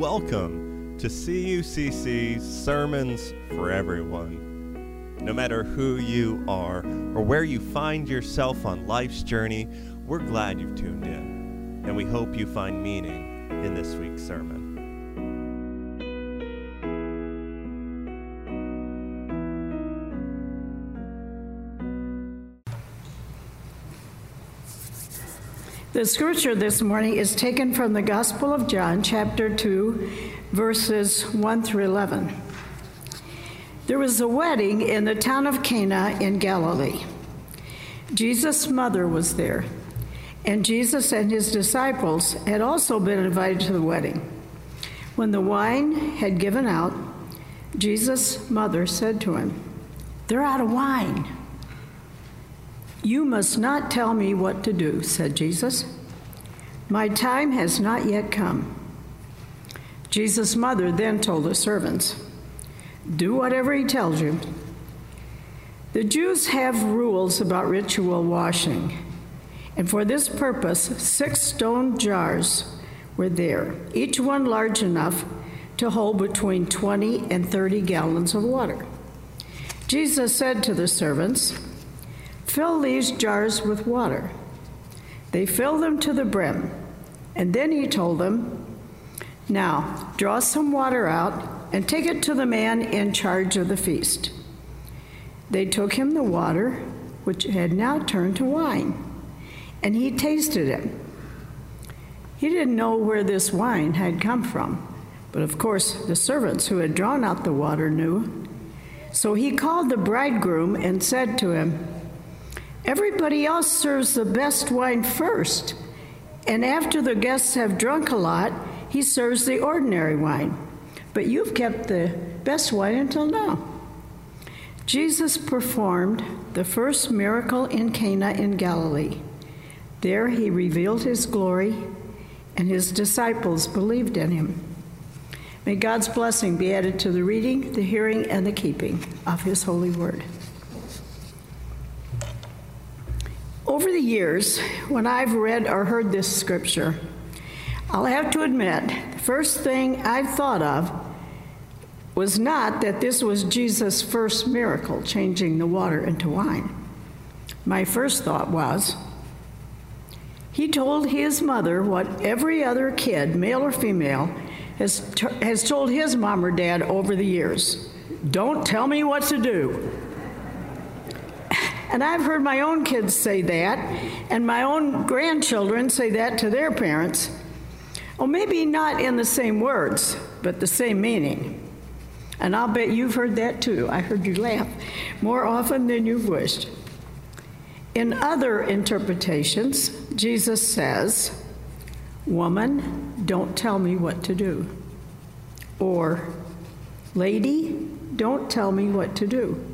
Welcome to CUCC's Sermons for Everyone. No matter who you are or where you find yourself on life's journey, we're glad you've tuned in, and we hope you find meaning in this week's sermon. The scripture this morning is taken from the Gospel of John, chapter 2, verses 1 through 11. There was a wedding in the town of Cana in Galilee. Jesus' mother was there, and Jesus and his disciples had also been invited to the wedding. When the wine had given out, Jesus' mother said to him, They're out of wine. You must not tell me what to do, said Jesus. My time has not yet come. Jesus' mother then told the servants, Do whatever he tells you. The Jews have rules about ritual washing, and for this purpose, six stone jars were there, each one large enough to hold between 20 and 30 gallons of water. Jesus said to the servants, Fill these jars with water. They filled them to the brim. And then he told them, Now, draw some water out and take it to the man in charge of the feast. They took him the water, which had now turned to wine, and he tasted it. He didn't know where this wine had come from, but of course the servants who had drawn out the water knew. So he called the bridegroom and said to him, Everybody else serves the best wine first, and after the guests have drunk a lot, he serves the ordinary wine. But you've kept the best wine until now. Jesus performed the first miracle in Cana in Galilee. There he revealed his glory, and his disciples believed in him. May God's blessing be added to the reading, the hearing, and the keeping of his holy word. Over the years, when I've read or heard this scripture, I'll have to admit, the first thing I thought of was not that this was Jesus' first miracle, changing the water into wine. My first thought was, he told his mother what every other kid, male or female, has, t- has told his mom or dad over the years don't tell me what to do. And I've heard my own kids say that, and my own grandchildren say that to their parents. Well, maybe not in the same words, but the same meaning. And I'll bet you've heard that too. I heard you laugh more often than you've wished. In other interpretations, Jesus says, Woman, don't tell me what to do. Or, Lady, don't tell me what to do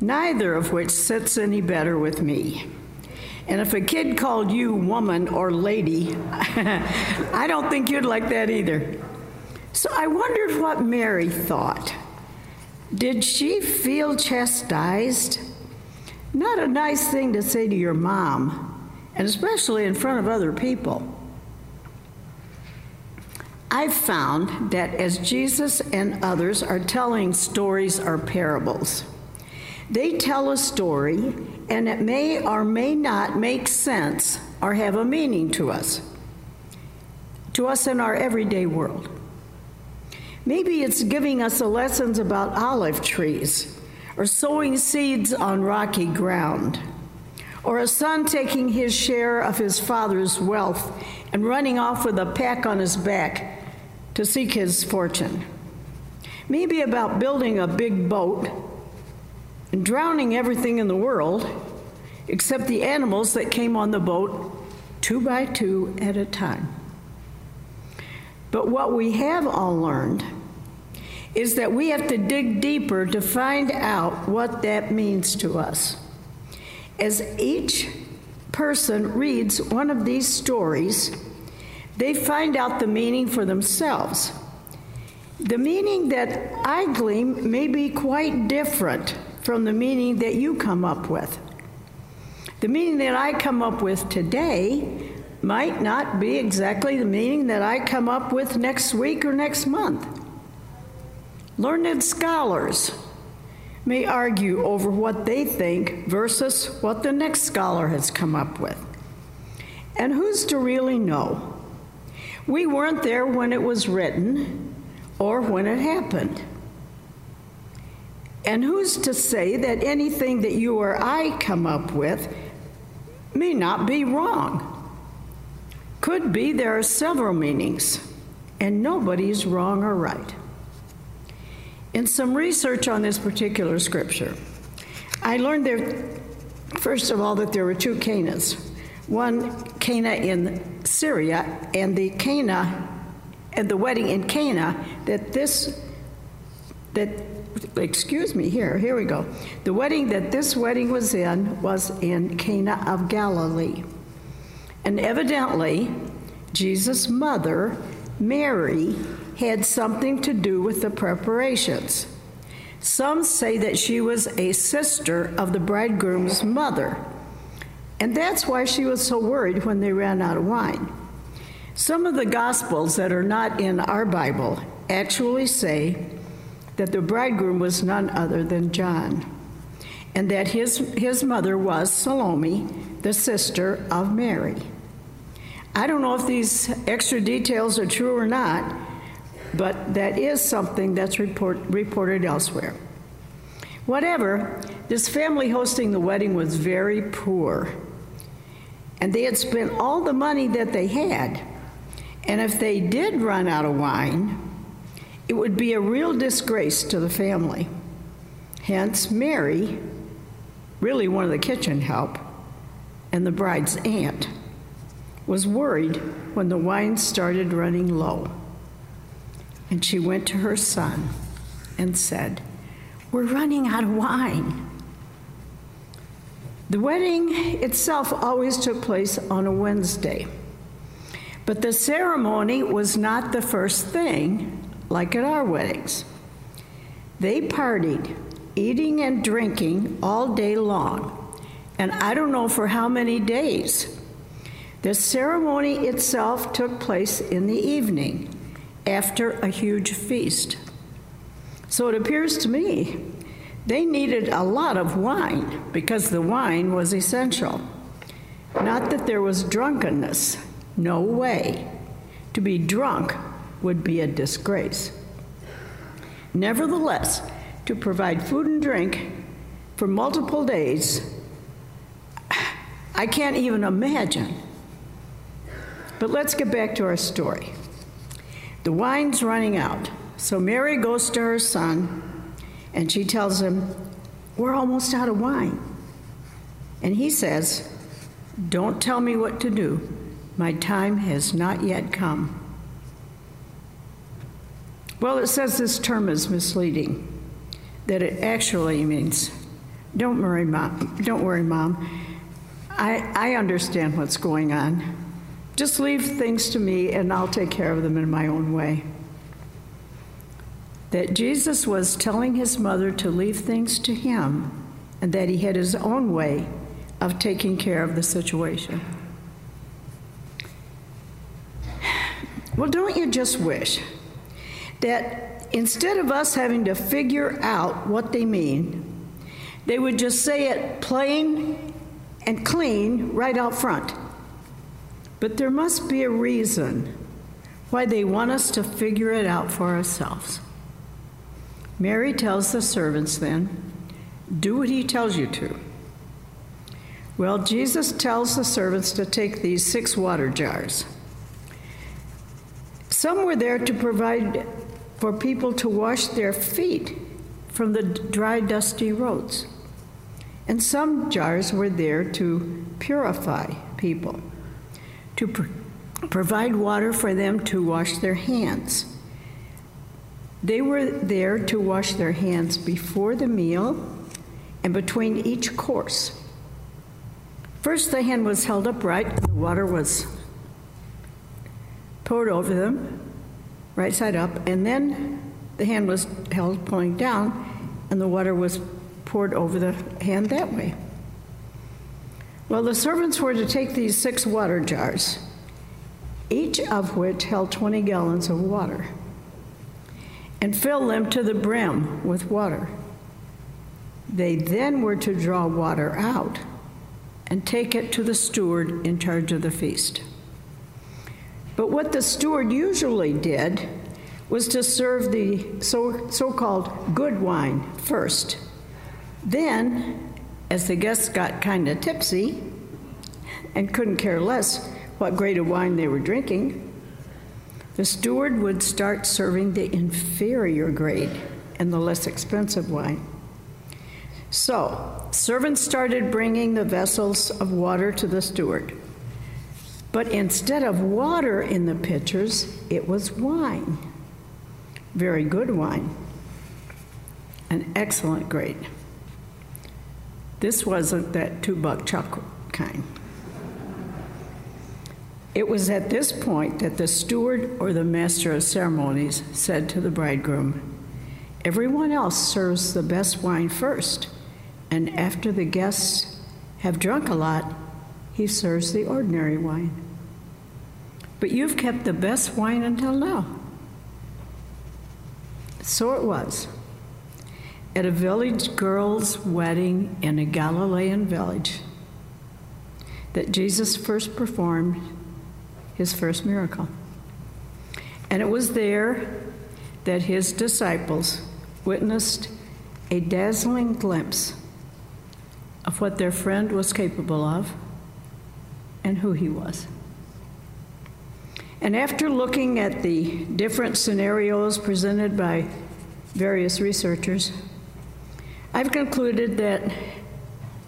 neither of which sits any better with me. And if a kid called you woman or lady, I don't think you'd like that either. So I wondered what Mary thought. Did she feel chastised? Not a nice thing to say to your mom, and especially in front of other people. I've found that as Jesus and others are telling stories or parables, they tell a story, and it may or may not make sense or have a meaning to us, to us in our everyday world. Maybe it's giving us the lessons about olive trees, or sowing seeds on rocky ground, or a son taking his share of his father's wealth and running off with a pack on his back to seek his fortune. Maybe about building a big boat and drowning everything in the world except the animals that came on the boat two by two at a time. But what we have all learned is that we have to dig deeper to find out what that means to us. As each person reads one of these stories, they find out the meaning for themselves. The meaning that I glean may be quite different from the meaning that you come up with. The meaning that I come up with today might not be exactly the meaning that I come up with next week or next month. Learned scholars may argue over what they think versus what the next scholar has come up with. And who's to really know? We weren't there when it was written or when it happened. And who's to say that anything that you or I come up with may not be wrong? Could be there are several meanings, and nobody's wrong or right. In some research on this particular scripture, I learned there, first of all, that there were two Canaan, one Cana in Syria and the Cana and the wedding in Cana that this that excuse me here here we go. The wedding that this wedding was in was in Cana of Galilee. And evidently Jesus mother Mary had something to do with the preparations. Some say that she was a sister of the bridegroom's mother. And that's why she was so worried when they ran out of wine. Some of the Gospels that are not in our Bible actually say that the bridegroom was none other than John, and that his, his mother was Salome, the sister of Mary. I don't know if these extra details are true or not, but that is something that's report, reported elsewhere. Whatever, this family hosting the wedding was very poor. And they had spent all the money that they had. And if they did run out of wine, it would be a real disgrace to the family. Hence, Mary, really one of the kitchen help, and the bride's aunt, was worried when the wine started running low. And she went to her son and said, We're running out of wine. The wedding itself always took place on a Wednesday. But the ceremony was not the first thing, like at our weddings. They partied, eating and drinking all day long, and I don't know for how many days. The ceremony itself took place in the evening after a huge feast. So it appears to me they needed a lot of wine because the wine was essential. Not that there was drunkenness, no way. To be drunk would be a disgrace. Nevertheless, to provide food and drink for multiple days, I can't even imagine. But let's get back to our story. The wine's running out, so Mary goes to her son and she tells him, We're almost out of wine. And he says, Don't tell me what to do. My time has not yet come. Well, it says this term is misleading, that it actually means, don't worry, mom. Don't worry, mom. I, I understand what's going on. Just leave things to me and I'll take care of them in my own way that Jesus was telling his mother to leave things to him and that he had his own way of taking care of the situation. Well, don't you just wish that instead of us having to figure out what they mean, they would just say it plain and clean right out front? But there must be a reason why they want us to figure it out for ourselves. Mary tells the servants then, Do what he tells you to. Well, Jesus tells the servants to take these six water jars. Some were there to provide for people to wash their feet from the dry, dusty roads. And some jars were there to purify people, to pr- provide water for them to wash their hands they were there to wash their hands before the meal and between each course. First, the hand was held upright, the water was poured over them, right side up, and then the hand was held pointing down, and the water was poured over the hand that way. Well, the servants were to take these six water jars each of which held 20 gallons of water, and fill them to the brim with water. They then were to draw water out and take it to the steward in charge of the feast. But what the steward usually did was to serve the so, so-called good wine first. Then, as the guests got kind of tipsy and couldn't care less what grade of wine they were drinking, the steward would start serving the inferior grade and the less expensive wine. So, servants started bringing the vessels of water to the steward. But instead of water in the pitchers, it was wine. Very good wine. An excellent grade. This wasn't that two buck Chuck kind. It was at this point that the steward or the master of ceremonies said to the bridegroom, Everyone else serves the best wine first and after the guests have drunk a lot, he serves the ordinary wine. But you've kept the best wine until now. So it was. At a village girl's wedding in a Galilean village, that Jesus first performed his first miracle. And it was there that his disciples witnessed a dazzling glimpse of what their friend was capable of and who he was. And after looking at the different scenarios presented by various researchers, I've concluded that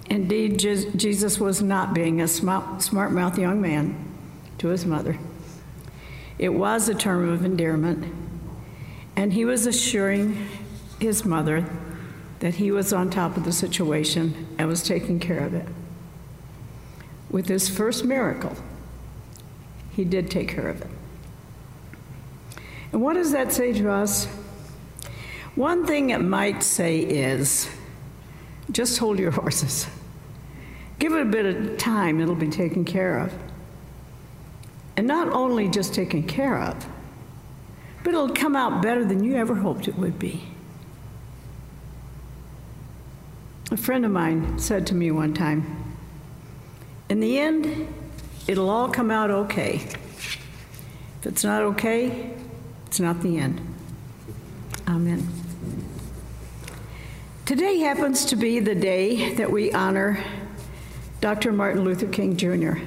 indeed Jesus was not being a smart mouth young man to his mother. It was a term of endearment, and he was assuring his mother that he was on top of the situation and was taking care of it. With his first miracle, he did take care of it. And what does that say to us? One thing it might say is just hold your horses. Give it a bit of time, it'll be taken care of. And not only just taken care of, but it'll come out better than you ever hoped it would be. A friend of mine said to me one time, In the end, it'll all come out okay. If it's not okay, it's not the end. Amen. Today happens to be the day that we honor Dr. Martin Luther King Jr.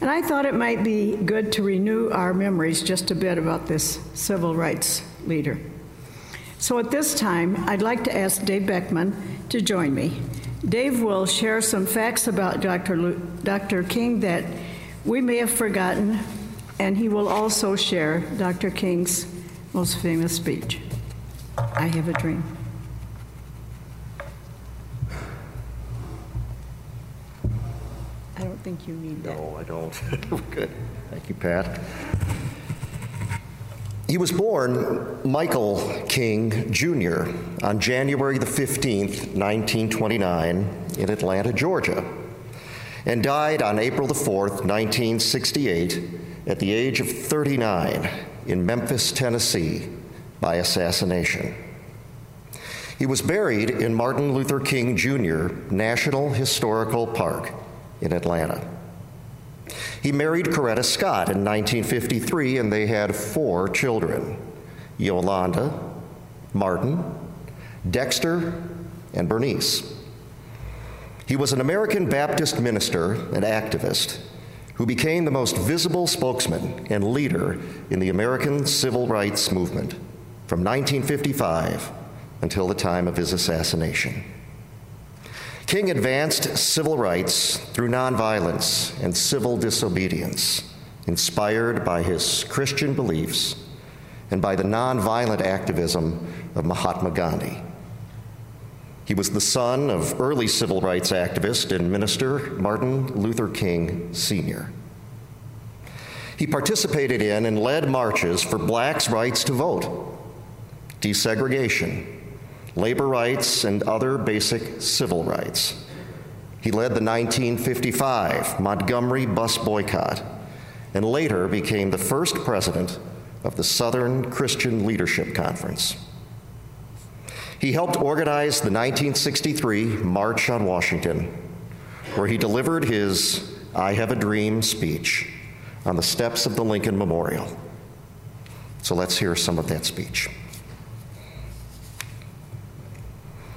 And I thought it might be good to renew our memories just a bit about this civil rights leader. So at this time, I'd like to ask Dave Beckman to join me. Dave will share some facts about Dr. Dr. King that we may have forgotten, and he will also share Dr. King's most famous speech I Have a Dream. I don't think you need that. No, I don't. Good. Thank you, Pat. He was born Michael King Jr. on January the 15th, 1929, in Atlanta, Georgia, and died on April the 4th, 1968, at the age of 39 in Memphis, Tennessee, by assassination. He was buried in Martin Luther King Jr. National Historical Park in Atlanta. He married Coretta Scott in 1953, and they had four children Yolanda, Martin, Dexter, and Bernice. He was an American Baptist minister and activist who became the most visible spokesman and leader in the American civil rights movement from 1955 until the time of his assassination. King advanced civil rights through nonviolence and civil disobedience, inspired by his Christian beliefs and by the nonviolent activism of Mahatma Gandhi. He was the son of early civil rights activist and minister Martin Luther King Sr. He participated in and led marches for blacks' rights to vote, desegregation, labor rights, and other basic civil rights. He led the 1955 Montgomery bus boycott and later became the first president of the Southern Christian Leadership Conference. He helped organize the 1963 March on Washington, where he delivered his I Have a Dream speech on the steps of the Lincoln Memorial. So let's hear some of that speech.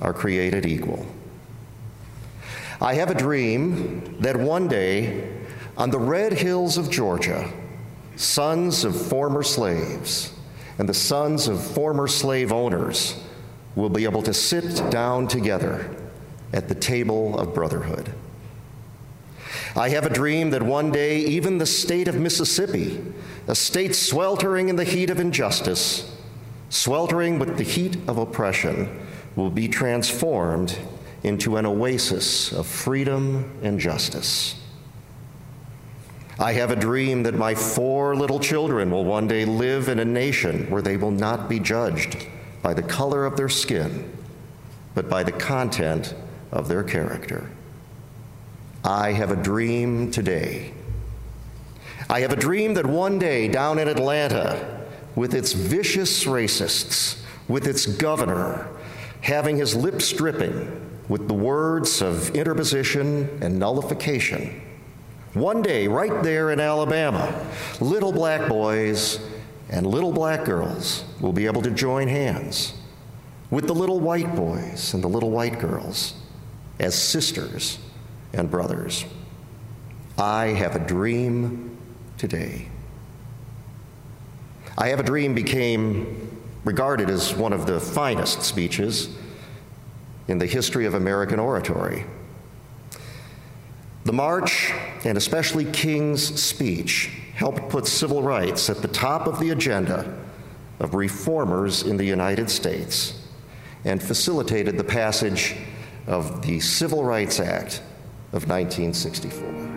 are created equal. I have a dream that one day, on the red hills of Georgia, sons of former slaves and the sons of former slave owners will be able to sit down together at the table of brotherhood. I have a dream that one day, even the state of Mississippi, a state sweltering in the heat of injustice, sweltering with the heat of oppression, will be transformed into an oasis of freedom and justice. I have a dream that my four little children will one day live in a nation where they will not be judged by the color of their skin, but by the content of their character. I have a dream today. I have a dream that one day down in Alabama, with its vicious racists, with its governor having his lips dripping with the words of interposition and nullification, one day, right there in Alabama, little black boys and little black girls will be able to join hands with the little white boys and the little white girls as sisters and brothers. I have a dream today. I Have a Dream became regarded as one of the finest speeches in the history of American oratory. The march, and especially King's speech, helped put civil rights at the top of the agenda of reformers in the United States and facilitated the passage of the Civil Rights Act of 1964.